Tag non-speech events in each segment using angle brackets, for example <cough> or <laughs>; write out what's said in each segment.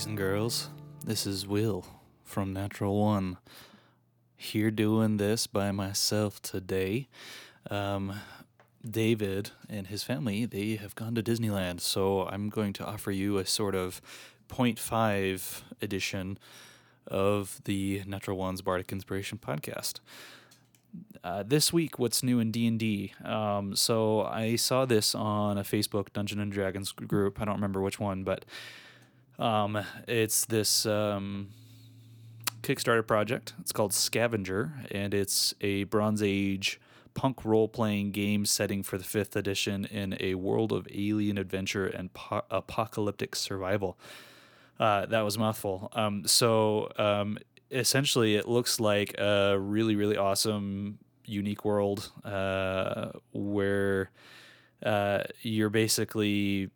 boys and girls. This is Will from Natural One. Here doing this by myself today. Um, David and his family, they have gone to Disneyland, so I'm going to offer you a sort of 0.5 edition of the Natural One's Bardic Inspiration podcast. Uh, this week, what's new in D and D? Um, so I saw this on a Facebook Dungeon and Dragons group. I don't remember which one, but um, it's this um, Kickstarter project. It's called Scavenger, and it's a Bronze Age punk role playing game setting for the fifth edition in a world of alien adventure and po- apocalyptic survival. Uh, that was mouthful. Um, so um, essentially, it looks like a really, really awesome, unique world uh, where uh, you're basically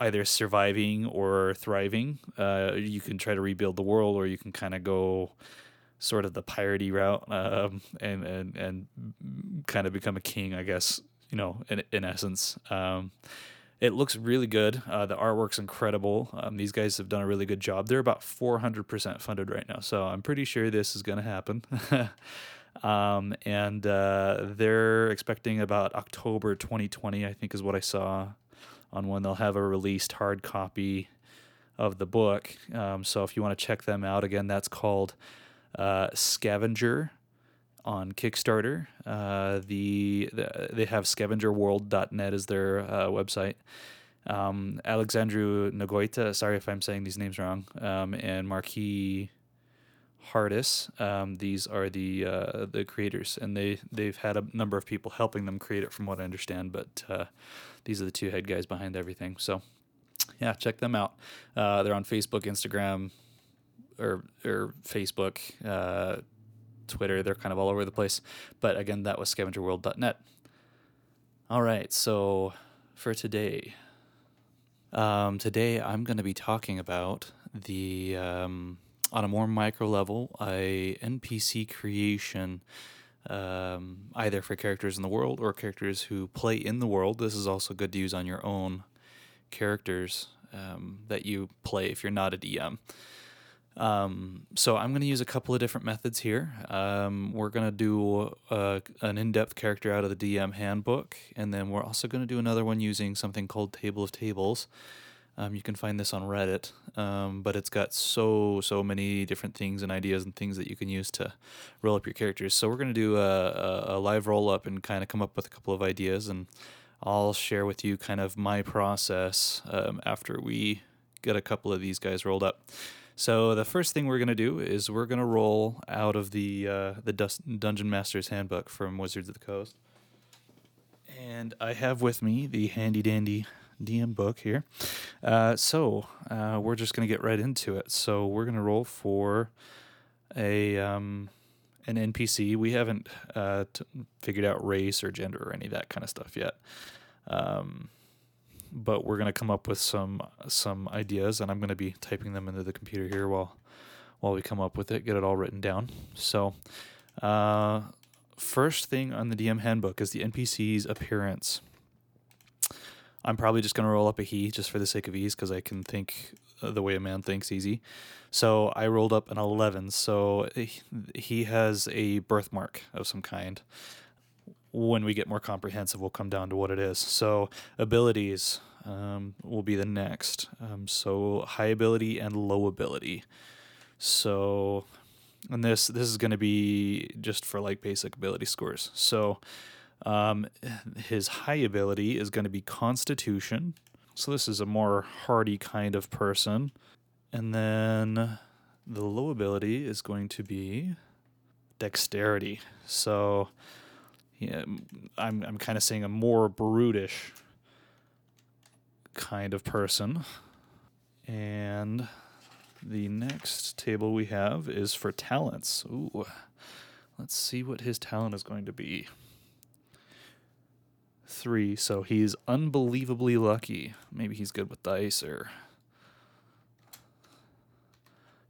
either surviving or thriving. Uh, you can try to rebuild the world, or you can kind of go sort of the piratey route um, and and and kind of become a king, I guess. You know, in in essence. Um, it looks really good. Uh, the artwork's incredible. Um, these guys have done a really good job. They're about 400% funded right now, so I'm pretty sure this is going to happen. <laughs> um, and uh, they're expecting about October 2020, I think, is what I saw on when they'll have a released hard copy of the book. Um, so if you want to check them out, again, that's called uh, Scavenger on Kickstarter. Uh, the, the, they have scavengerworld.net as their uh, website. Um, Alexandru Nagoita, sorry if I'm saying these names wrong, um, and Marquis Hardis. Um, these are the uh, the creators, and they they've had a number of people helping them create it, from what I understand. But uh, these are the two head guys behind everything. So yeah, check them out. Uh, they're on Facebook, Instagram, or or Facebook. Uh, Twitter. They're kind of all over the place. But again, that was scavengerworld.net. All right, so for today, um, today I'm going to be talking about the um, on a more micro level a NPC creation. Um, either for characters in the world or characters who play in the world. This is also good to use on your own characters um, that you play if you're not a DM. Um, so I'm going to use a couple of different methods here. Um, we're going to do uh, an in-depth character out of the DM handbook, and then we're also going to do another one using something called Table of Tables. Um, you can find this on Reddit, um, but it's got so so many different things and ideas and things that you can use to roll up your characters. So we're to do a, a, a live roll up and kind of come up with a couple of ideas, and I'll share with you kind of my process um, after we get a couple of these guys rolled up. So the first thing we're to do is we're to roll out of the uh, the Dungeon Master's Handbook from Wizards of the Coast, and I have with me the handy dandy DM book here. Uh, so uh, we're just going to get right into it. So we're going to roll for a um, an NPC. We haven't uh, t- figured out race or gender or any of that kind of stuff yet. Um, but we're going to come up with some some ideas and I'm going to be typing them into the computer here while while we come up with it, get it all written down. So, uh, first thing on the DM handbook is the NPC's appearance. I'm probably just going to roll up a he just for the sake of ease because I can think the way a man thinks easy. So I rolled up an 11. So he has a birthmark of some kind when we get more comprehensive, we'll come down to what it is. So abilities um, will be the next. Um, so high ability and low ability. So, and this this is going to be just for like basic ability scores. So, um, his high ability is going to be Constitution. So this is a more hardy kind of person, and then the low ability is going to be Dexterity. So yeah, I'm I'm kind of saying a more brutish kind of person. And the next table we have is for talents. Ooh. Let's see what his talent is going to be. 3, so he's unbelievably lucky. Maybe he's good with dice or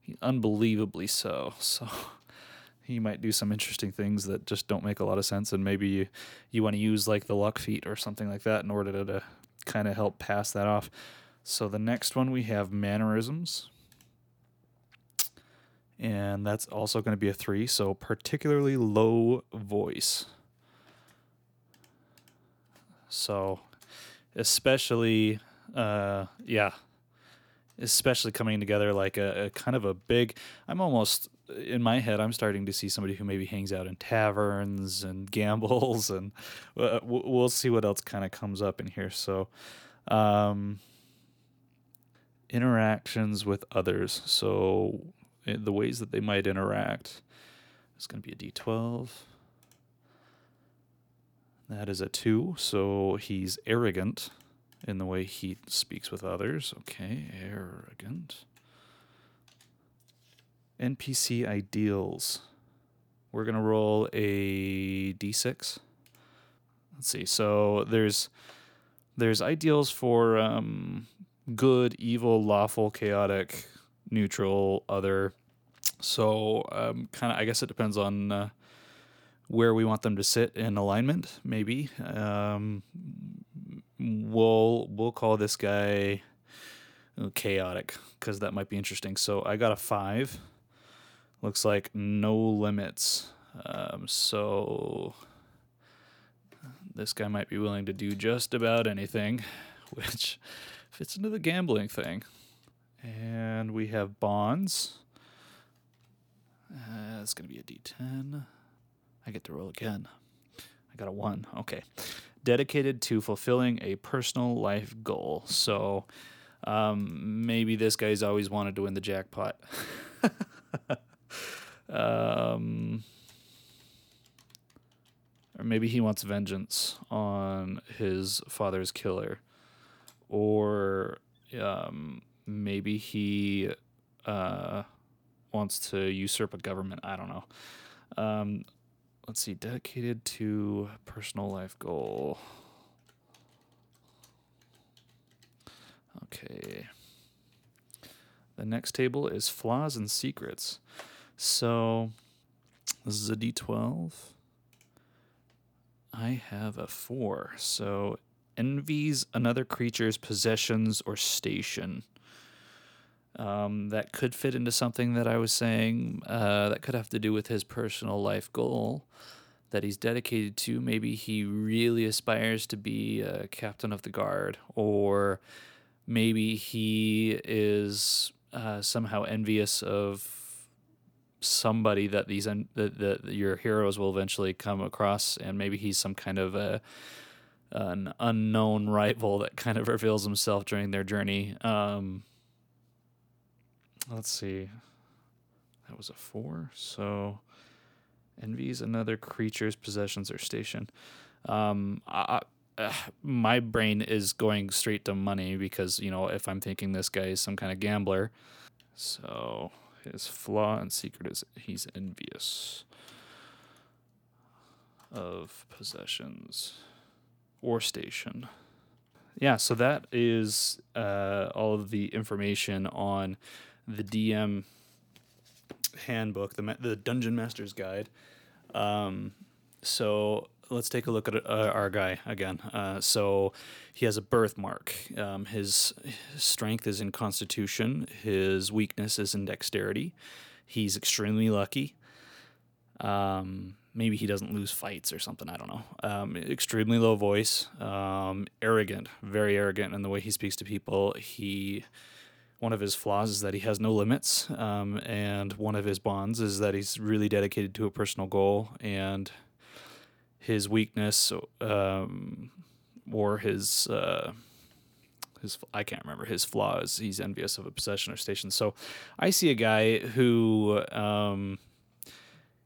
he unbelievably so. So <laughs> he might do some interesting things that just don't make a lot of sense and maybe you, you want to use like the luck feat or something like that in order to, to kind of help pass that off so the next one we have mannerisms and that's also going to be a three. So particularly low voice. So, especially, uh, yeah, especially coming together like a, a, kind of a big. I'm almost in my head. I'm starting to see somebody who maybe hangs out in taverns and <laughs> gambles, and uh, we'll see what else kind of comes up in here. So, um, interactions with others. So, eh, the ways that they might interact is going to be a D12. That is a two, so he's arrogant in the way he speaks with others. Okay, arrogant. NPC ideals. We're going to roll a d6. Let's see. So there's there's ideals for um, good, evil, lawful, chaotic, neutral, other. So um, kind of I guess it depends on uh, where we want them to sit in alignment. Maybe um, we'll we'll call this guy chaotic because that might be interesting. So I got a five. Looks like no limits. Um, so this guy might be willing to do just about anything, <laughs> which fits into the gambling thing. And we have bonds. Uh, it's going to be a d10. I get to roll again. I got a one. Okay. Dedicated to fulfilling a personal life goal. So um, maybe this guy's always wanted to win the jackpot. <laughs> um, or maybe he wants vengeance on his father's killer. Or um, maybe he uh, wants to usurp a government. I don't know. Um, let's see, dedicated to personal life goal. Okay. The next table is flaws and secrets. So this is a d12. I have a four. So envies another creature's possessions or station. Um, that could fit into something that I was saying uh, that could have to do with his personal life goal that he's dedicated to. Maybe he really aspires to be a captain of the guard, or maybe he is uh, somehow envious of somebody that these that, that your heroes will eventually come across, and maybe he's some kind of a an unknown rival that kind of reveals himself during their journey. Um, let's see. That was a four. So envies another creature's possessions or station. Um, I, uh, my brain is going straight to money because you know if I'm thinking this guy is some kind of gambler. So his flaw and secret is he's envious of possessions or station. Yeah, so that is uh, all of the information on the DM handbook, the the Dungeon Master's Guide. Um, so let's take a look at uh, our guy again. Uh, so he has a birthmark. Um, his strength is in Constitution. His weakness is in Dexterity. He's extremely lucky. Um, maybe he doesn't lose fights or something. I don't know. Um, extremely low voice. Um, arrogant, very arrogant in the way he speaks to people. He one of his flaws is that he has no limits, um, and one of his bonds is that he's really dedicated to a personal goal. And his weakness, um, or his uh, his I can't remember his flaws. He's envious of a possession or station. So I see a guy who um,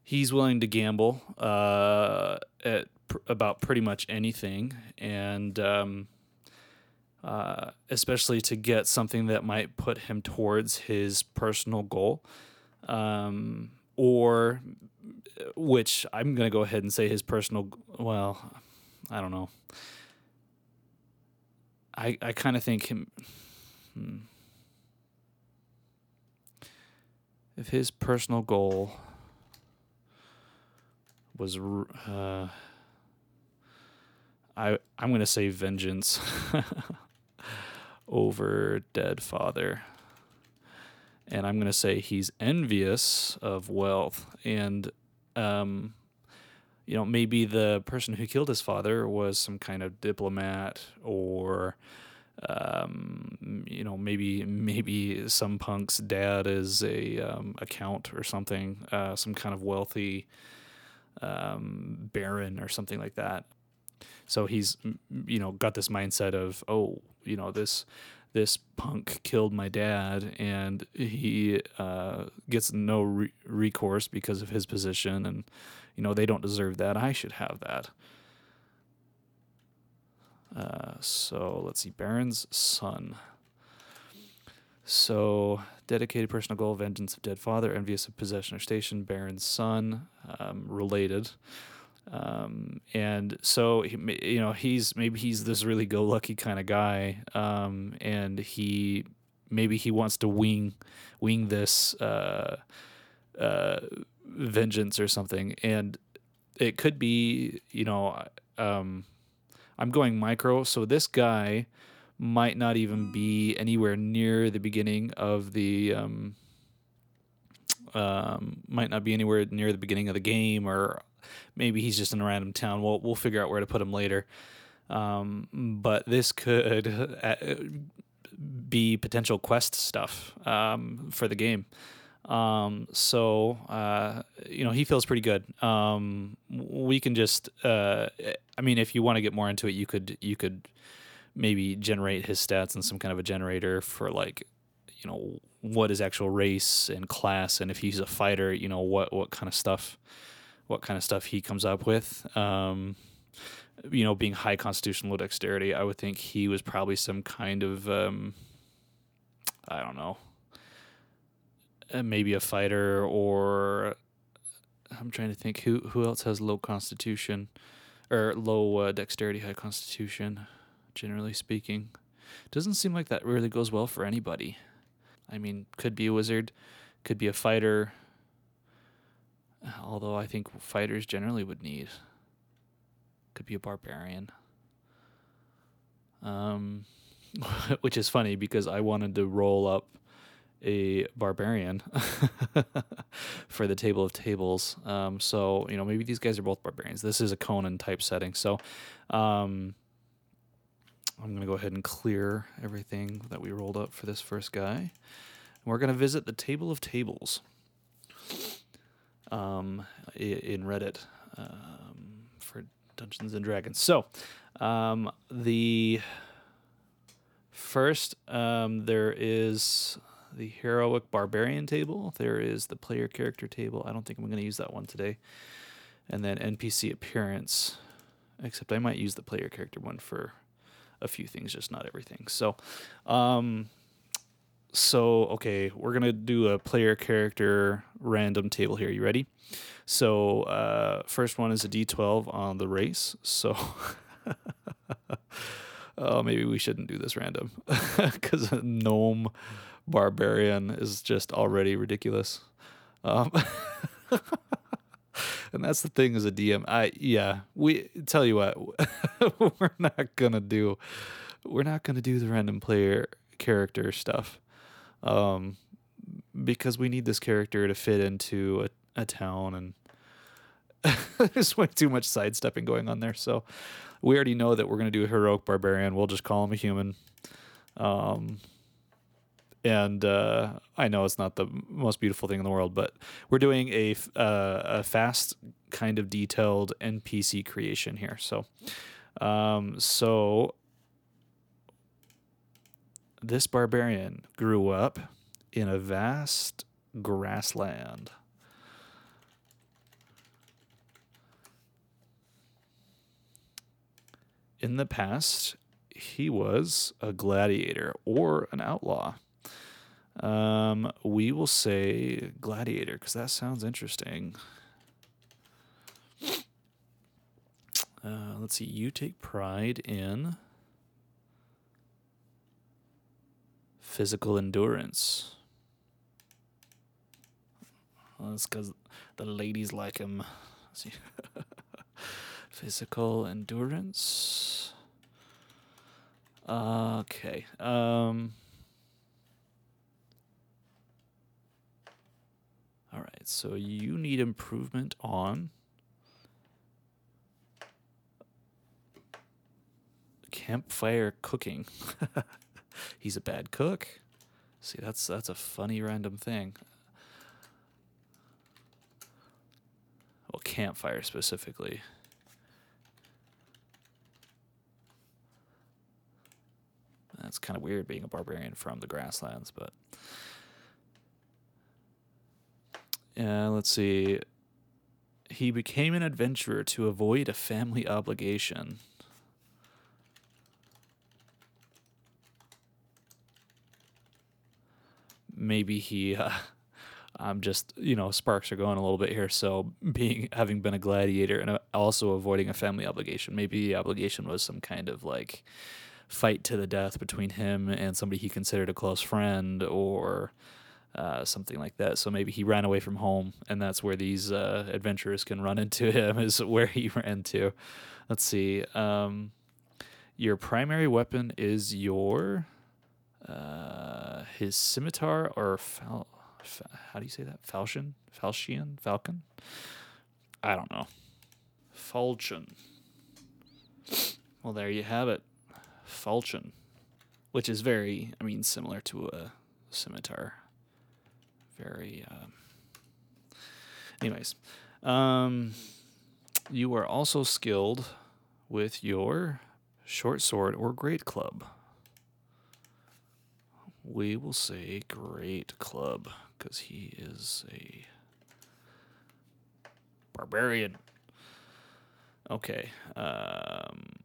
he's willing to gamble uh, at pr- about pretty much anything, and um, uh, especially to get something that might put him towards his personal goal, um, or which I'm going to go ahead and say his personal. Well, I don't know. I I kind of think him. Hmm, if his personal goal was uh, I I'm to say vengeance. <laughs> over dead father. and I'm going to say he's envious of wealth. And, um, you know, maybe the person who killed his father was some kind of diplomat or, um, you know, maybe maybe some punk's dad is a um, account or something, uh, some kind of wealthy um, baron or something like that. So he's, you know, got this mindset of, oh, you know, this this punk killed my dad, and he uh, gets no re- recourse because of his position, and you know they don't deserve that. I should have that. Uh, so let's see, Baron's son. So dedicated personal goal, vengeance of dead father, envious of possession or station, Baron's son, um, related. Um, and so you know he's maybe he's this really go lucky kind of guy, um, and he maybe he wants to wing wing this uh, uh, vengeance or something, and it could be you know um, I'm going micro, so this guy might not even be anywhere near the beginning of the um, um, might not be anywhere near the beginning of the game or maybe he's just in a random town. We'll we'll figure out where to put him later. Um, but this could <laughs> uh, be potential quest stuff um, for the game. Um, so uh, you know he feels pretty good. Um, we can just, uh, I mean, if you want to get more into it, you could you could maybe generate his stats in some kind of a generator for like, you know, what his actual race and class, and if he's a fighter, you know, what what kind of stuff what kind of stuff he comes up with. Um, you know, being high constitutional dexterity, I would think he was probably some kind of, um, I don't know, uh, maybe a fighter or I'm trying to think who who else has low constitution or low uh, dexterity, high constitution. Generally speaking, doesn't seem like that really goes well for anybody. I mean, could be a wizard, could be a fighter, although I think fighters generally would need. Could be a barbarian. Um, <laughs> which is funny because I wanted to roll up a barbarian <laughs> for the table of tables. Um, so you know maybe these guys are both barbarians. This is a Conan type setting, so um, I'm gonna go ahead and clear everything that we rolled up for this first guy. And we're gonna visit the table of tables um, in Reddit um, for Dungeons and Dragons. So, um, the first um, there is the heroic barbarian table. There is the player character table. I don't think I'm going to use that one today. And then NPC appearance. Except I might use the player character one for a few things, just not everything. So, um, so okay, we're gonna do a player character random table here. You ready? So uh, first one is a D12 on the race. So <laughs> oh, maybe we shouldn't do this random <laughs> because gnome barbarian is just already ridiculous. Um, <laughs> and that's the thing as a DM. I yeah, we tell you what, we're not gonna do, we're not gonna do the random player character stuff um, because we need this character to fit into a, a town and <laughs> there's way too much sidestepping going on there. So we already know that we're going to do a heroic barbarian. We'll just call him a human. Um, and uh, I know it's not the most beautiful thing in the world, but we're doing a, uh, a fast, kind of detailed NPC creation here. So, um, so this barbarian grew up in a vast grassland. In the past, he was a gladiator or an outlaw. Um, we will say gladiator because that sounds interesting. Uh, let's see. You take pride in physical endurance. Well, that's because the ladies like him. <laughs> <laughs> physical endurance. Okay. Um. right, so you need improvement on campfire cooking. <laughs> He's a bad cook. See, that's that's a funny random thing. Well, campfire specifically. That's kind of weird being a barbarian from the grasslands, but yeah, let's see. He became an adventurer to avoid a family obligation. Maybe he <laughs> uh, I'm just you know sparks are going a little bit here. So being having been a gladiator and uh, also avoiding a family obligation, maybe the obligation was some kind of like fight to the death between him and somebody he considered a close friend or uh, something like that. So maybe he ran away from home, and that's where these uh, adventurers can run into <laughs> him. Is where he <laughs> ran to. Let's see. Um, your primary weapon is your uh, his scimitar or fal- fa- how do you say that? Falchion? Falchion? Falcon? I don't know. Falchion. Well, there you have it. Falchion. Which is very, I mean, similar to a scimitar. Very, um, anyways. Um, you are also skilled with your short sword or great club we will say great club because he is a barbarian. Okay. Um,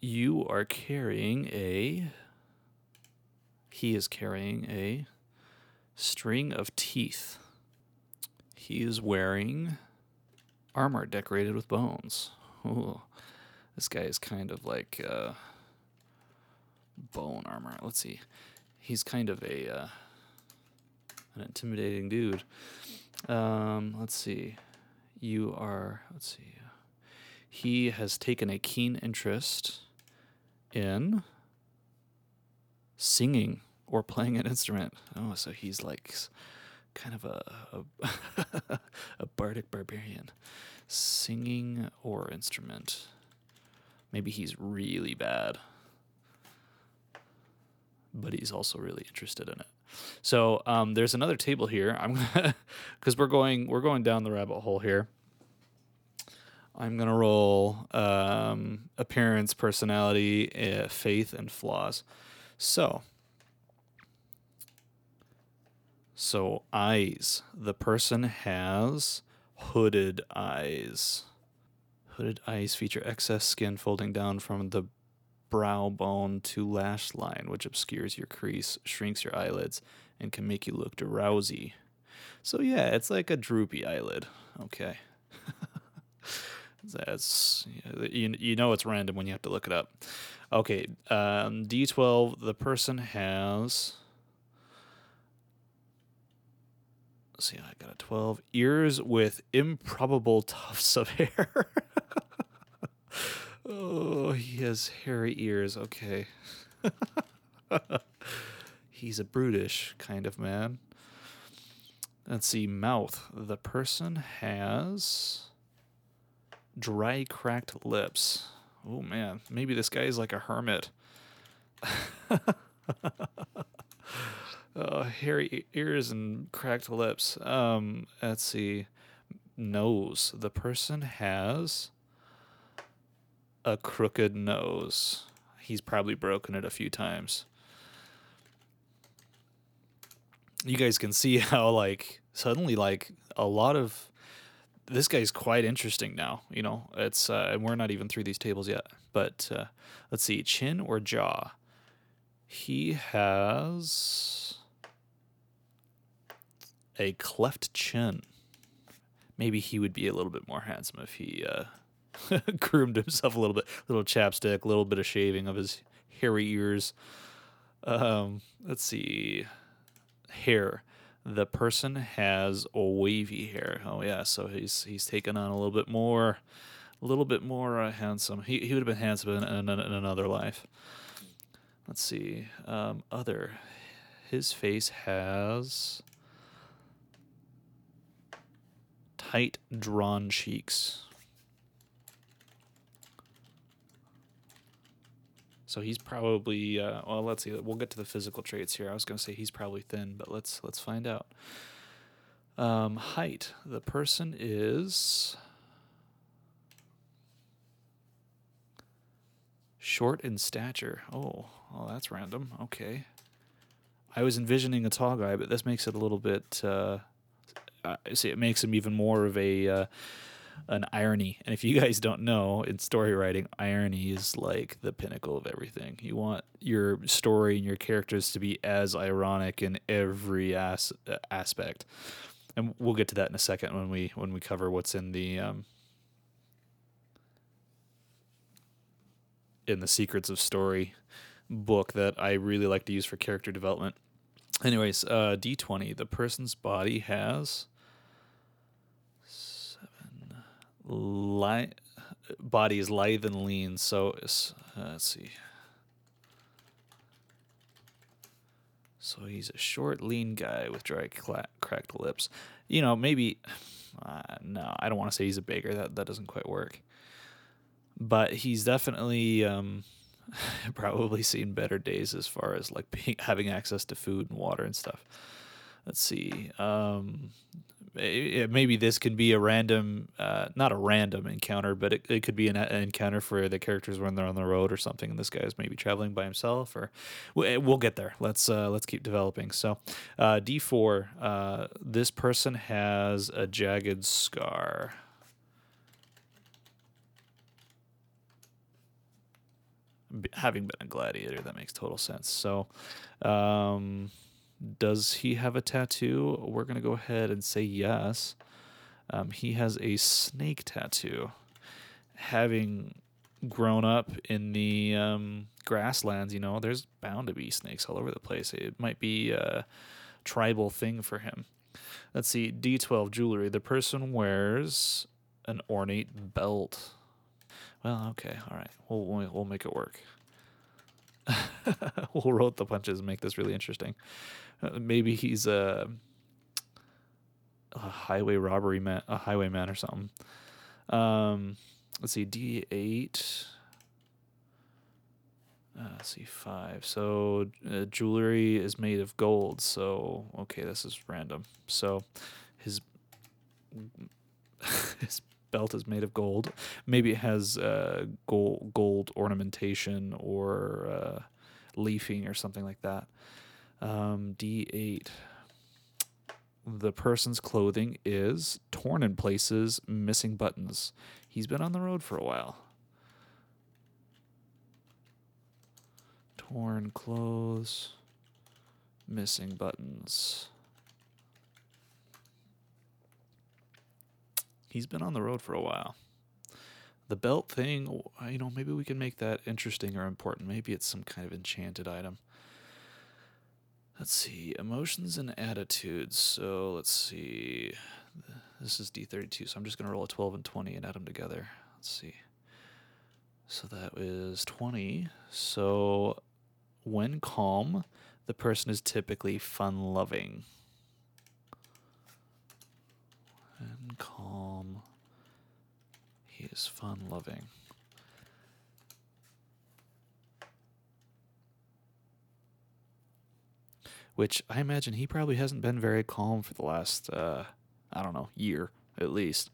you are carrying a. He is carrying a string of teeth. He is wearing armor decorated with bones. Ooh, this guy is kind of like. Uh, bone armor. Let's see. He's kind of a uh, an intimidating dude. Um, let's see. You are. Let's see. He has taken a keen interest in singing or playing an instrument. Oh, so he's like kind of a a, <laughs> a bardic barbarian, singing or instrument. Maybe he's really bad but he's also really interested in it. So um, there's another table here. I'm because <laughs> we're going we're going down the rabbit hole here. I'm gonna roll um, appearance, personality, uh, faith, and flaws. So, so eyes. The person has hooded eyes. Hooded eyes feature excess skin folding down from the brow bone to lash line, which obscures your crease, shrinks your eyelids, and can make you look drowsy. So yeah, it's like a droopy eyelid. Okay. <laughs> That's you, you know it's random when you have to look it up. Okay, um, D12. The person has. Let's see, I got a 12 ears with improbable <laughs> tufts of hair. <laughs> Oh, he has hairy ears. Okay. <laughs> He's a brutish kind of man. Let's see, mouth. The person has dry, cracked lips. Oh man, maybe this guy is like a hermit. <laughs> oh, hairy ears and cracked lips. Um, let's see. Nose. The person has a crooked nose. He's probably broken it a few times. You guys can see <laughs> how like suddenly like a lot of this guy's quite interesting now. You know, it's uh, and we're not even through these tables yet. But uh, let's see, chin or jaw. He has a cleft chin. Maybe he would be a little bit more handsome if he uh, <laughs> groomed himself a little bit, little chapstick, a little bit of shaving of his hairy ears. Um, let's see, hair. The person has a wavy hair. Oh yeah, so he's he's taken on a little bit more, a little bit more uh, handsome. He he would have been handsome in, in, in another life. Let's see, um, other. His face has tight drawn cheeks. So he's probably uh, well. Let's see. We'll get to the physical traits here. I was going to say he's probably thin, but let's let's find out. Um, height. The person is short in stature. Oh, well, that's random. Okay. I was envisioning a tall guy, but this makes it a little bit. Uh, see, it makes him even more of a uh, an irony. And if you guys don't know, in story writing, irony is like the pinnacle of everything. You want your story and your characters to be as ironic in every as- aspect. And we'll get to that in a second when we when we cover what's in the um, in the Secrets of Story book that I really like to use for character development. Anyways, uh, D20, the person's body has li- body is lithe and lean. So uh, let's see. So he's a short, lean guy with dry, cla- cracked lips. You know, maybe. Uh, no, I don't want to say he's a baker. That that doesn't quite work. But he's definitely um, <laughs> probably seen better days as far as like being having access to food and water and stuff. Let's see. Um, maybe this could be a random, uh, not a random encounter, but it, it could be an, an, encounter for the characters when they're on the road or something. And this guy is maybe traveling by himself, or we'll get there. Let's uh, let's keep developing. So, uh, D four. Uh, this person has a jagged scar. Having been a gladiator, that makes total sense. So, um, does he have a tattoo? We're going to go ahead and say yes. Um, he has a snake tattoo. Having grown up in the um, grasslands, you know, there's bound to be snakes all over the place. It might be a tribal thing for him. Let's see, D12 jewelry. The person wears an ornate belt. Well, okay, all right. We'll, we'll make it work. We'll roll the punches and make this really interesting. Uh, maybe he's a, a, highway robbery man, a highwayman or something. Um, let's see, D eight. Uh, let's see, five. So uh, jewelry is made of gold. So okay, this is random. So his <laughs> his belt is made of gold. Maybe it has uh, gold gold ornamentation or uh, leafing or something like that. Um, D8. The person's clothing is torn in places, missing buttons. He's been on the road for a while. Torn clothes, missing buttons. He's been on the road for a while. The belt thing, you know, maybe we can make that interesting or important. Maybe it's some kind of enchanted item. Let's see, emotions and attitudes. So let's see. This is D32, so I'm just going to roll a 12 and 20 and add them together. Let's see. So that is 20. So when calm, the person is typically fun loving. Calm, he is fun loving. which I imagine he probably hasn't been very calm for the last, uh, I don't know, year at least.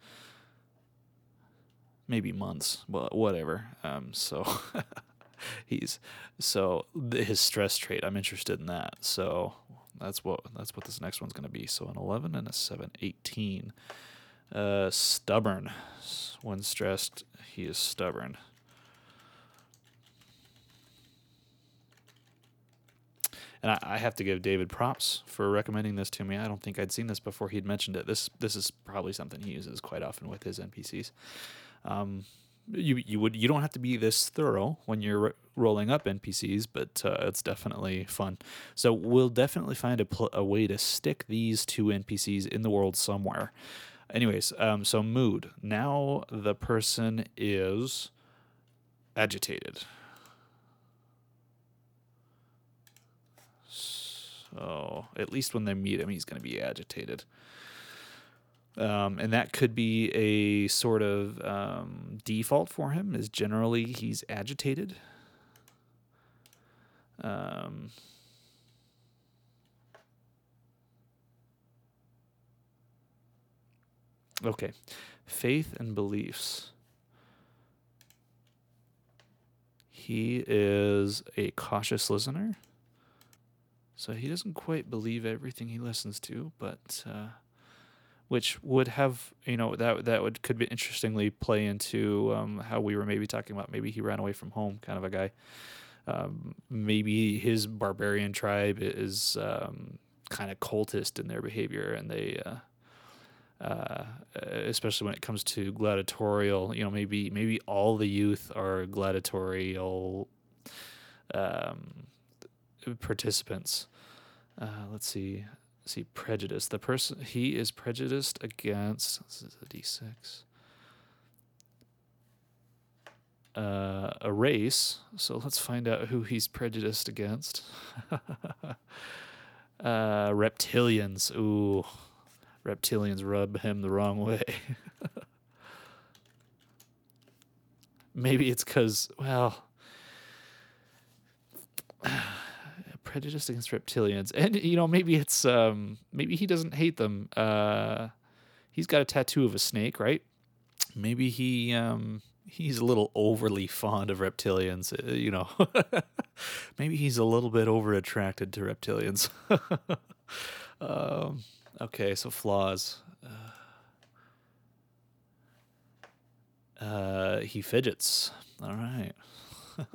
Maybe months, but whatever. Um, so <laughs> he's so his stress trait. I'm interested in that. So that's what that's what this next one's going to be. So an 11 and a 7, 18. Uh, stubborn. When stressed, he is stubborn. and I, I, have to give David props for recommending this to me. I don't think I'd seen this before he'd mentioned it. This this is probably something he uses quite often with his NPCs. Um, you you would you don't have to be this thorough when you're rolling up NPCs, but uh, it's definitely fun. So we'll definitely find a, pl- a way to stick these two NPCs in the world somewhere. Anyways, um, so mood. Now the person is agitated. So at least when they meet him, he's going to be agitated. Um, and that could be a sort of um, default for him. Is generally he's agitated. Um, okay, faith and beliefs. He is a cautious listener. So he doesn't quite believe everything he listens to, but uh, which would have you know that that would could be interestingly play into um, how we were maybe talking about maybe he ran away from home kind of a guy. Um, maybe his barbarian tribe is um, kind of cultist in their behavior, and they, uh, uh, especially when it comes to gladiatorial, you know, maybe maybe all the youth are gladiatorial um, participants. Uh, let's see. Let's see prejudice. The person he is prejudiced against. This is a D six. Uh, a race. So let's find out who he's prejudiced against. <laughs> uh, reptilians. Ooh, reptilians rub him the wrong way. <laughs> Maybe it's because, well, <sighs> prejudice against reptilians, and you know maybe it's um maybe he doesn't hate them. Uh, he's got a tattoo of a snake, right? Maybe he um he's a little overly fond of reptilians. Uh, you know, <laughs> maybe he's a little bit over attracted to reptilians. <laughs> um, okay, so flaws. Uh, uh, he fidgets. All right. <laughs>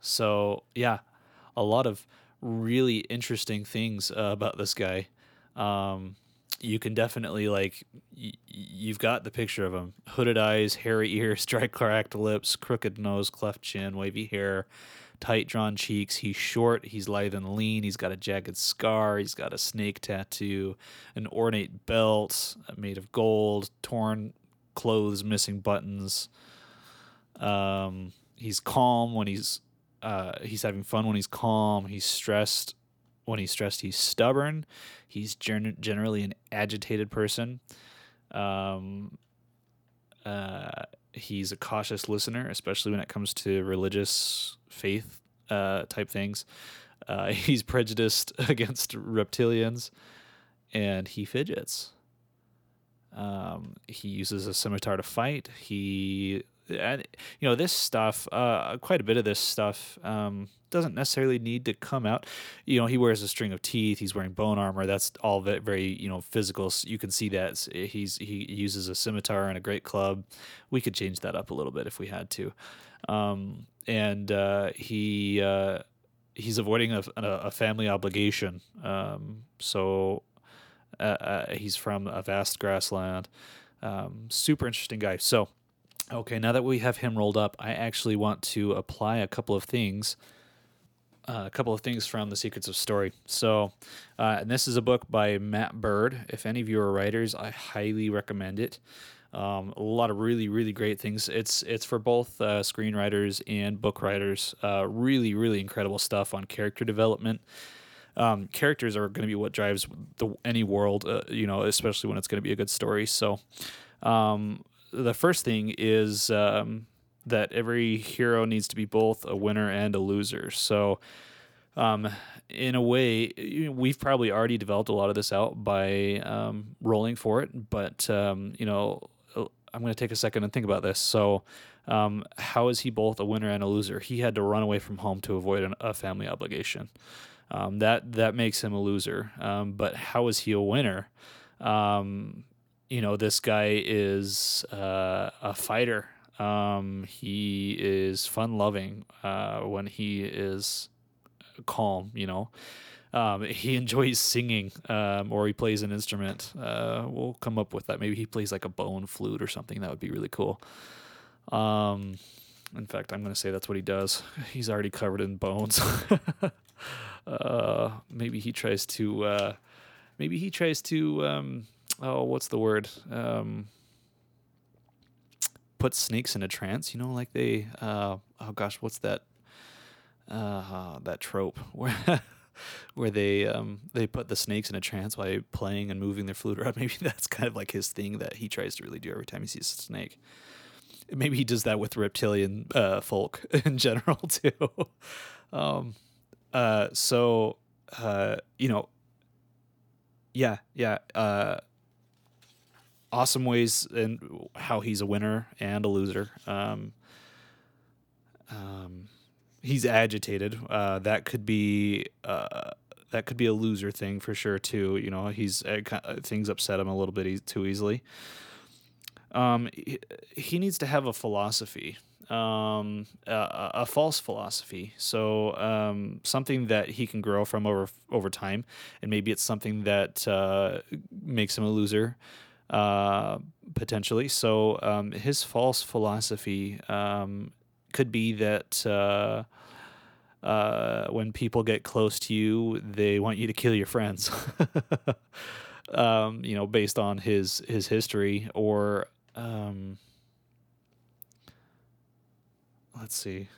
So yeah, a lot of really interesting things uh, about this guy. Um, you can definitely like y- you've got the picture of him: hooded eyes, hairy ears, <laughs> dry cracked lips, crooked nose, cleft chin, wavy hair, tight drawn cheeks. He's short. He's lithe and lean. He's got a jagged scar. He's got a snake tattoo, an ornate belt made of gold, torn clothes, missing buttons. Um, he's calm when he's uh, he's having fun when he's calm. He's stressed when he's stressed. He's stubborn. He's gen- generally an agitated person. Um, uh, he's a cautious listener, especially when it comes to religious faith uh, type things. Uh, <laughs> he's prejudiced <laughs> against reptilians, and he fidgets. Um, he uses a scimitar to fight. He and you know this stuff uh, quite a bit of this stuff um, doesn't necessarily need to come out you know he wears a string of teeth he's wearing bone armor that's all very you know physical you can see that he's he uses a scimitar and a great club we could change that up a little bit if we had to um, and uh, he uh, he's avoiding a, a family obligation um, so uh, uh, he's from a vast grassland um, super interesting guy so Okay, now that we have him rolled up, I actually want to apply a couple of things. Uh, a couple of things from the Secrets of Story. So, uh, and this is a book by Matt Bird. If any of you are writers, I highly recommend it. Um, a lot of really, really great things. It's it's for both uh, screenwriters and book writers. Uh, really, really incredible stuff on character development. Um, characters are going to be what drives the any world, uh, you know, especially when it's going to be a good story. So, um, the first thing is um, that every hero needs to be both a winner and a loser. So, um, in a way, we've probably already developed a lot of this out by um, rolling for it. But um, you know, I'm going to take a second and think about this. So, um, how is he both a winner and a loser? He had to run away from home to avoid an, a family obligation. Um, that that makes him a loser. Um, but how is he a winner? Um, you know, this guy is uh, a fighter. Um, he is fun loving uh, when he is calm, you know. Um, he <laughs> enjoys singing um, or he plays an instrument. Uh, we'll come up with that. Maybe he plays like a bone flute or something. That would be really cool. Um, in fact, I'm going to say that's what he does. <sighs> He's already covered in bones. <laughs> uh, maybe he tries to. Uh, maybe he tries to um, oh, what's the word? Um, put snakes in a trance. You know, like they. Uh, oh gosh, what's that? Uh, that trope <laughs> where where they um, they put the snakes in a trance by playing and moving their flute around. <laughs> Maybe that's kind of like his thing that he tries to really do every time he sees a snake. Maybe he does that with reptilian uh, folk <laughs> in general <laughs> too. um, uh, so uh, you know, yeah, yeah. Uh, awesome ways and how he's a winner and a loser. Um, um, he's agitated. Uh, that could be uh, that could be a loser thing for sure too. You know, he's uh, things upset him a little bit e- too easily. Um, he, he, needs to have a philosophy, um, a, a, false philosophy. So um, something that he can grow from over over time, and maybe it's something that uh, makes him a loser uh, potentially. So um, his false philosophy um, could be that uh, uh, when people get close to you, they want you to kill your friends. <laughs> um, you know, based on his his history, or um, let's see.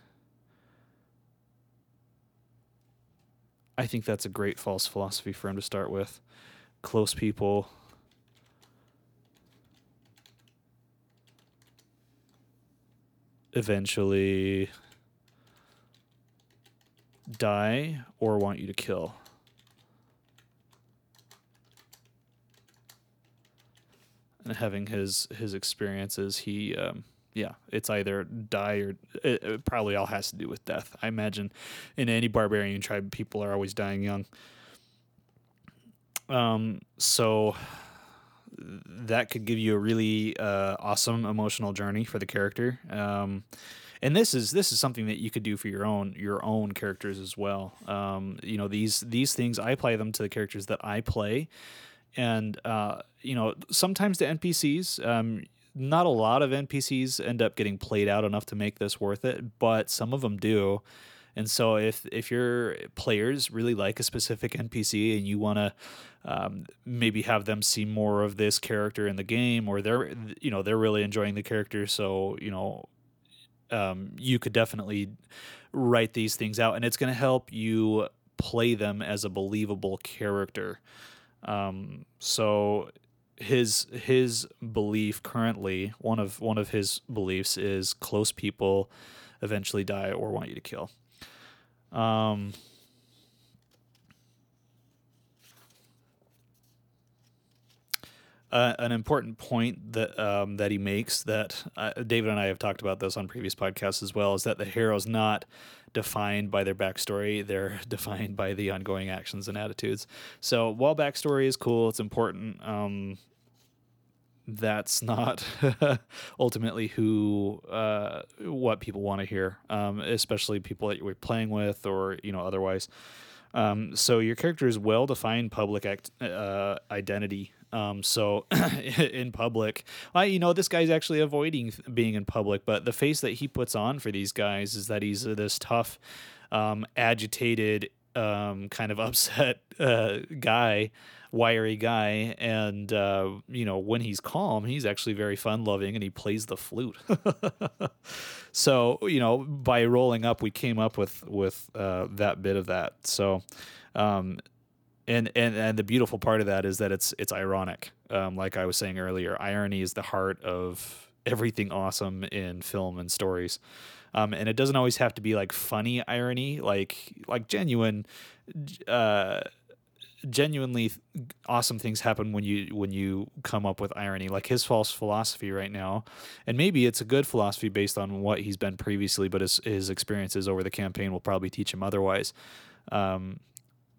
I think that's a great false philosophy for him to start with. Close people eventually die or want you to kill. And having his his experiences, he um, yeah, it's either die or it, it probably all has to do with death. I imagine in any barbarian tribe, people are always dying young. Um, so that could give you a really uh, awesome emotional journey for the character. Um, and this is this is something that you could do for your own your own characters as well. Um, you know these these things I apply them to the characters that I play, and uh, you know sometimes the NPCs. Um, not a lot of NPCs end up getting played out enough to make this worth it, but some of them do. And so if if your players really like a specific NPC and you want to um, maybe have them see more of this character in the game, or they're you know they're really enjoying the character, so you know um, you could definitely write these things out, and it's going to help you play them as a believable character. Um, so his his belief currently one of one of his beliefs is close people eventually die or want you to kill. Um, uh, an important point that um, that he makes that uh, David and I have talked about this on previous podcasts as well is that the hero's not defined by their backstory; they're <laughs> defined by the ongoing actions and attitudes. So while backstory is cool, it's important. Um, that's not <laughs> ultimately who uh, what people want to hear, um, especially people that you're playing with or you know otherwise. Um, so your character is well defined public act, uh, identity. Um, so <laughs> in public, I, you know, this guy's actually avoiding being in public, but the face that he puts on for these guys is that he's this tough, um, agitated, um, kind of <laughs> upset uh, guy wiry guy, and uh, you know when he's calm, he's actually very fun loving, and he plays the flute. <laughs> so you know by rolling up, we came up with with uh, that bit of that. So. Um, and, and and the beautiful part of that is that it's it's ironic. Um, like I was saying earlier, irony is the heart of everything awesome in film and stories. Um, and it doesn't always have to be like funny irony, like like genuine, uh, genuinely awesome things happen when you when you come up with irony. Like his false philosophy right now and maybe it's a good philosophy based on what he's been previously but his, his experiences over the campaign will probably teach him otherwise. Um,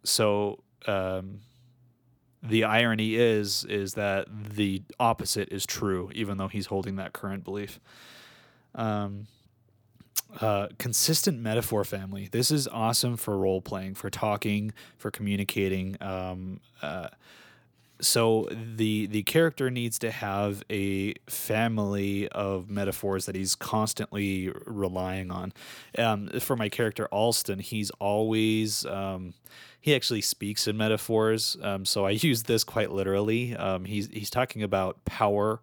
so um, the irony is is that the opposite is true even though he's holding that current belief. Um, uh, consistent metaphor family. This is awesome for role playing, for talking, for communicating. Um, uh, so the the character needs to have a family of metaphors that he's constantly relying on. Um, for my character Alston, he's always um, he actually speaks in metaphors. Um, so I <laughs> use this quite literally. Um, he's he's talking about power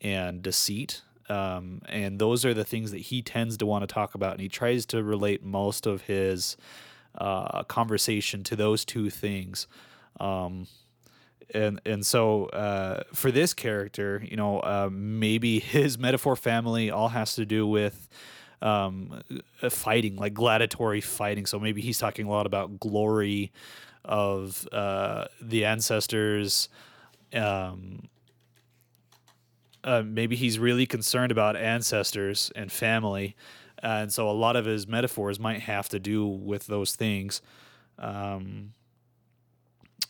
and deceit um, and those are the things that he tends to want to talk about, and he tries to relate most of his uh, conversation to those two things. Um, and and so uh, for this character, you know, uh, maybe <laughs> his metaphor family all has to do with um, uh, fighting, like gladiatory fighting. So maybe he's talking a lot about glory of uh, the ancestors. Um, uh, maybe he's really concerned about ancestors and family, and so a lot of his metaphors might have to do with those things. Um,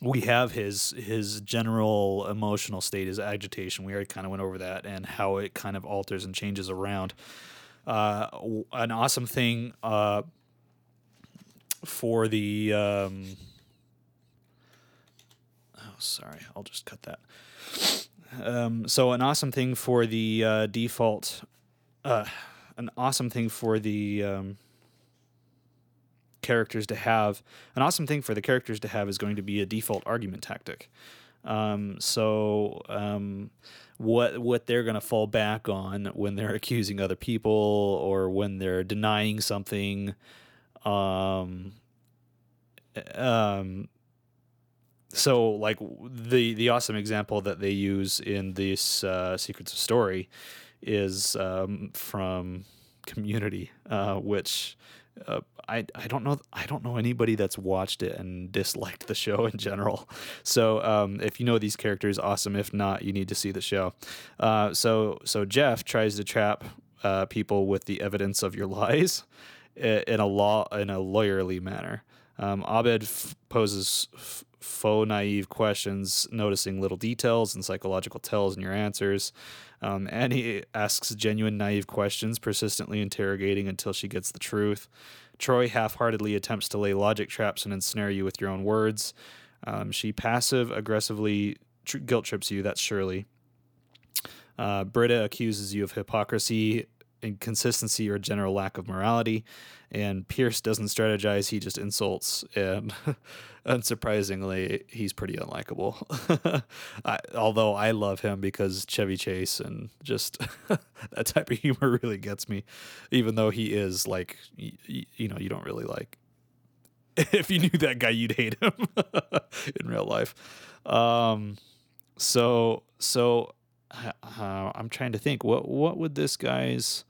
we have his his general emotional state, his agitation. We already kind of went over that and how it kind of alters and changes around. Uh, an awesome thing uh, for the. Um, oh, sorry, I'll just cut that. Um, so an awesome thing for the uh, default, uh, an awesome thing for the um, characters to have. An awesome thing for the characters to have is going to be a default argument tactic. Um, so um, what what they're going to fall back on when they're <laughs> accusing other people or when they're denying something. Um, um, so like the the awesome example that they use in this uh, Secrets of Story is um, from Community, uh, which uh, I I don't know I don't know anybody that's watched it and disliked the show <laughs> in general. So um, if you know these characters, awesome. If not, you need to see the show. Uh, so so Jeff tries to trap uh, people with the evidence of your <laughs> lies in a law in a lawyerly manner. Um, Abed f- poses f- faux naive questions, noticing little details and psychological tells in your answers. Um, and he asks genuine naive questions, persistently interrogating until she gets the truth. Troy half heartedly attempts to lay logic traps and ensnare you with your own words. Um, she passive aggressively tr- guilt trips you, that's Shirley. Uh, Britta accuses you of hypocrisy, inconsistency, or general lack of morality. And Pierce doesn't strategize, he just insults. And <laughs> unsurprisingly, he's pretty unlikable. <laughs> I, although I love him because Chevy Chase and just <laughs> that type of humor really gets me, even though he is like, y- y- you know, you don't really like. If you knew that guy, you'd hate him in real life. Um, so, so uh, I'm trying to think what what would this guy's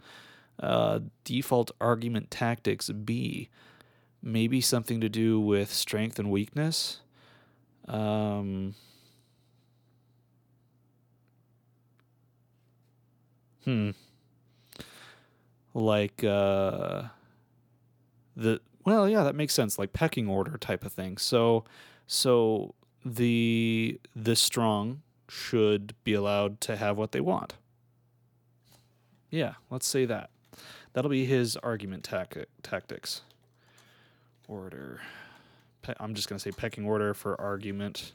uh, default argument tactics be? Maybe something to do with strength and weakness. Um, hmm. Like uh, the well, yeah, that makes sense. Like pecking order type of thing. So, so the the strong should be allowed to have what they want. Yeah, let's say that. That'll be his argument tac- tactics. Order. Pe- I'm just going to say pecking order for argument.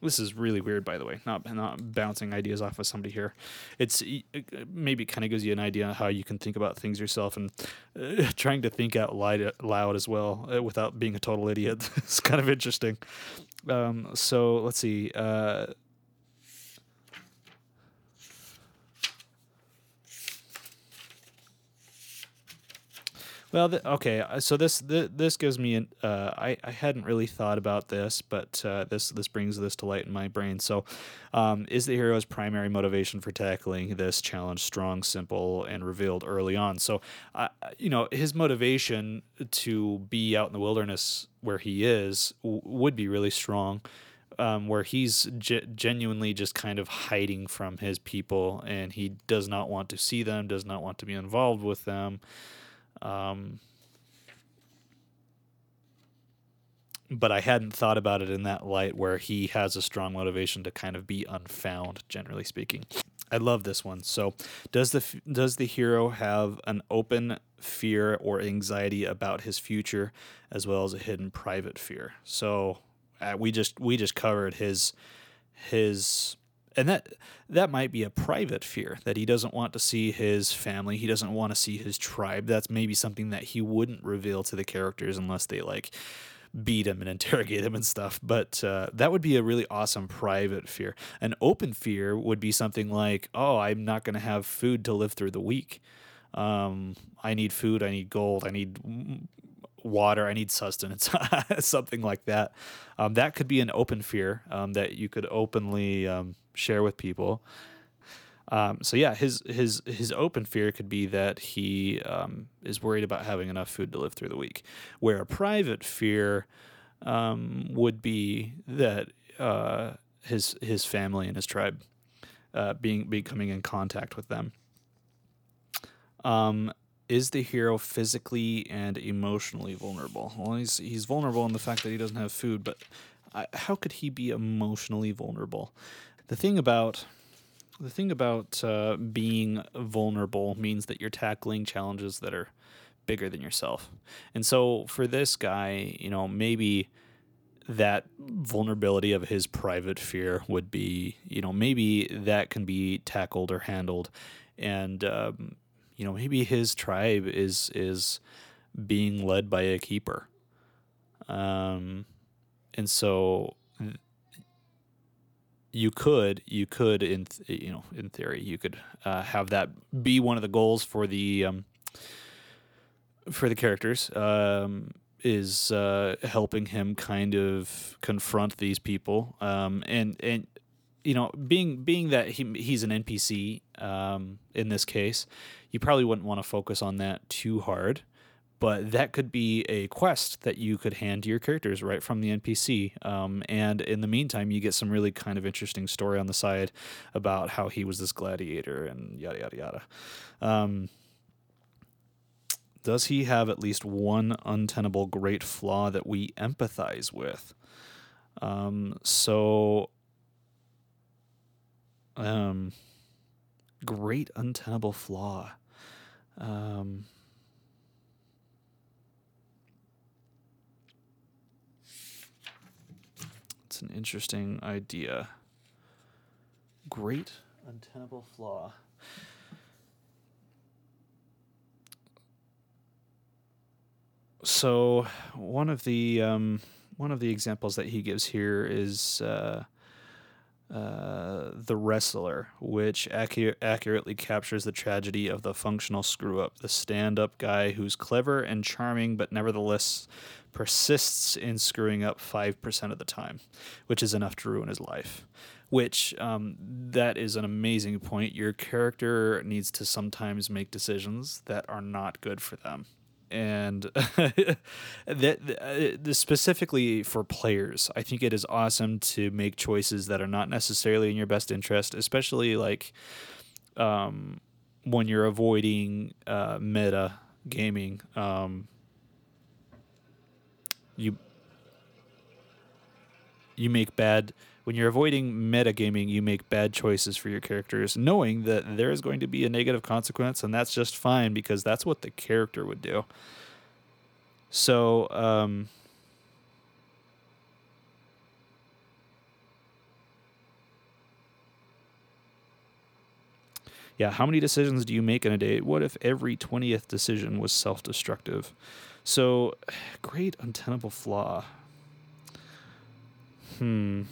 This is really weird, by the way. Not not bouncing ideas off of somebody here. It's it maybe kind of gives you an idea on how you can think about things yourself and uh, <laughs> trying to think out loud, loud as well uh, without being a total idiot. <laughs> it's kind of interesting. Um, so let's see. Uh, Well, okay. uh, So this th- this gives me an uh, I I hadn't really thought about this, but uh, this this brings this to light in my brain. So, um, is the hero's primary motivation for tackling this challenge strong, simple, and revealed early on? So, uh, you know, his motivation to be out in the wilderness where he is w- would be really strong. Um, where he's ge- genuinely just kind of hiding from his people, and he does not want to see them, does not want to be involved with them. Um, but I hadn't thought about it in that light where he has a strong motivation to kind of be unfound, generally speaking. I love this one. So, does the does the hero have an open fear or anxiety about his future, as well as a hidden private fear? So, uh, we just we just covered his his and that that might be a private fear that he doesn't want to see his family he doesn't want to see his tribe that's maybe something that he wouldn't reveal to the characters unless they like beat him and interrogate him and stuff but uh, that would be a really awesome private fear an open fear would be something like oh i'm not going to have food to live through the week um, i need food i need gold i need water. I need sustenance, <laughs> something like that. Um, that could be an open fear um, that you could openly um, share with people. Um, so yeah, his his his open fear could be that he um, is worried about having enough food to live through the week, where a private fear um, would be that uh, his his family and his tribe uh, being becoming in contact with them. Um, is the hero physically and emotionally vulnerable? Well, he's he's vulnerable in the fact that he doesn't have food, but I, how could he be emotionally vulnerable? The thing about the thing about uh, being vulnerable means that you're tackling challenges that are bigger than yourself. And so for this guy, you know, maybe that vulnerability of his private fear would be, you know, maybe that can be tackled or handled. And, um, you know, maybe his tribe is, is being led by a keeper. Um, and so you could you could in th- you know in theory you could uh, have that be one of the goals for the um, for the characters um, is uh, helping him kind of confront these people. Um, and and you know being being that he he's an NPC um, in this case you probably wouldn't want to focus on that too hard but that could be a quest that you could hand to your characters right from the NPC. Um, and in the meantime, you get some really kind of interesting story on the side about how he was this gladiator and yada, yada, yada. Um, does he have at least one untenable great flaw that we empathize with? Um, so, um, great untenable flaw. Um, an interesting idea. Great untenable flaw. So one of the um, one of the examples that he gives here is uh, uh, the wrestler, which accu- accurately captures the tragedy of the functional screw up, the stand up guy who's clever and charming, but nevertheless persists in screwing up 5% of the time, which is enough to ruin his life. Which, um, that is an amazing point. Your character needs to sometimes make decisions that are not good for them and <laughs> that uh, specifically for players i think it is awesome to make choices that are not necessarily in your best interest especially like um, when you're avoiding uh, meta gaming um, you you make bad when you're avoiding metagaming, you make bad choices for your characters, knowing that there is going to be a negative consequence, and that's just fine because that's what the character would do. So, um, yeah, how many decisions do you make in a day? What if every 20th decision was self destructive? So, <sighs> great untenable flaw. Hmm.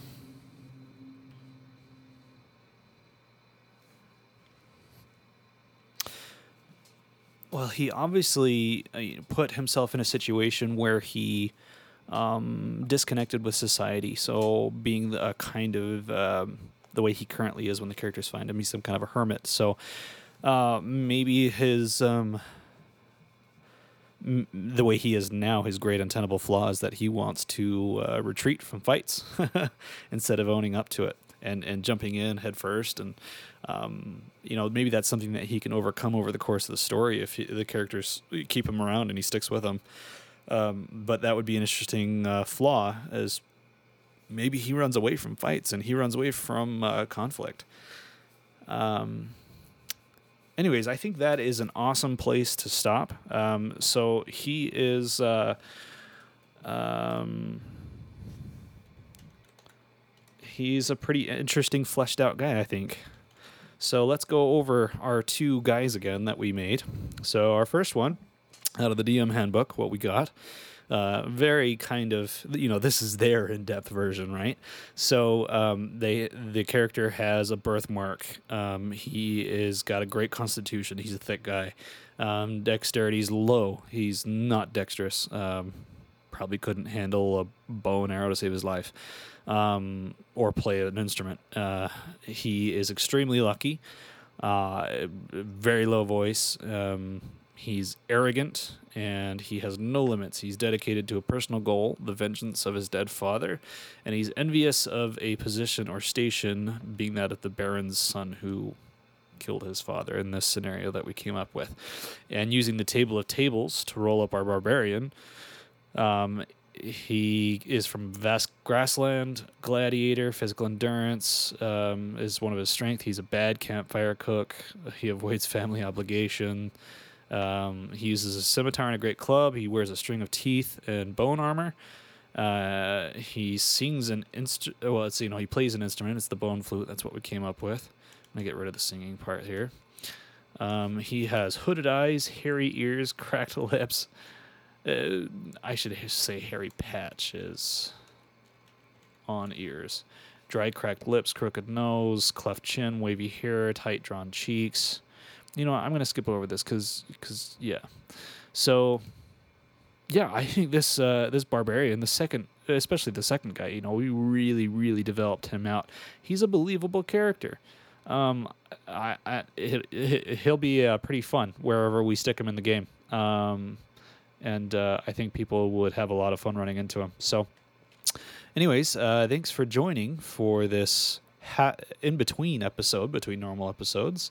Well, he obviously uh, put himself in a situation where he um, disconnected with society. So, being a kind of um, the way he currently is when the characters find him, he's some kind of a hermit. So, uh, maybe his um, the way he is now, his great untenable flaw is that he wants to uh, retreat from fights <laughs> instead of owning up to it and and jumping in head first and um, you know maybe that's something that he can overcome over the course of the story if he, the characters keep him around and he sticks with them um, but that would be an interesting uh, flaw as maybe he runs away from fights and he runs away from uh, conflict. Um, anyways i think that is an awesome place to stop um, so he is uh, um, he's a pretty interesting, fleshed out guy, I think. So let's go over our two guys again that we made. So our first one out of the DM handbook, what we got Uh, very kind of you know this is their in-depth version, right? So um, they the character has a birthmark. Um, he is got a great constitution. He's a thick guy. Um, dexterity's low. He's not dexterous. Um, probably couldn't handle a bow and arrow to save his life um, or play an instrument. Uh, he is extremely lucky. Uh, very low voice. Um, he's arrogant and he has no limits. He's dedicated to a personal goal, the vengeance of his dead father, and he's envious of a position or station, being that of the Baron's son who killed his father in this scenario that we came up with. And using the table of tables to roll up our barbarian, um, he is from vast grassland, gladiator, physical endurance um, is one of his strengths. He's a bad campfire cook. He avoids family obligation. Um, he uses a scimitar and a great club. He wears a string of teeth and bone armor. Uh, he sings an instrument. Well, it's you know he plays an instrument. It's the bone flute. That's what we came up with. I'm gonna get rid of the singing part here. Um, he has hooded eyes, hairy ears, cracked <laughs> lips. Uh, I should say hairy patches on ears. Dry, cracked lips, crooked nose, cleft chin, wavy hair, tight drawn cheeks. You know, what, I'm gonna skip over this because, because yeah. So, yeah, I think this uh, this barbarian, the second, especially the second guy, you know, we really, really developed him out. He's a believable character. Um, I, I it, will be uh, pretty fun wherever we stick him in the game. Um, and uh, I think people would have a lot of fun running into him. So, anyways, uh, thanks for joining for this ha- in between episode between normal episodes,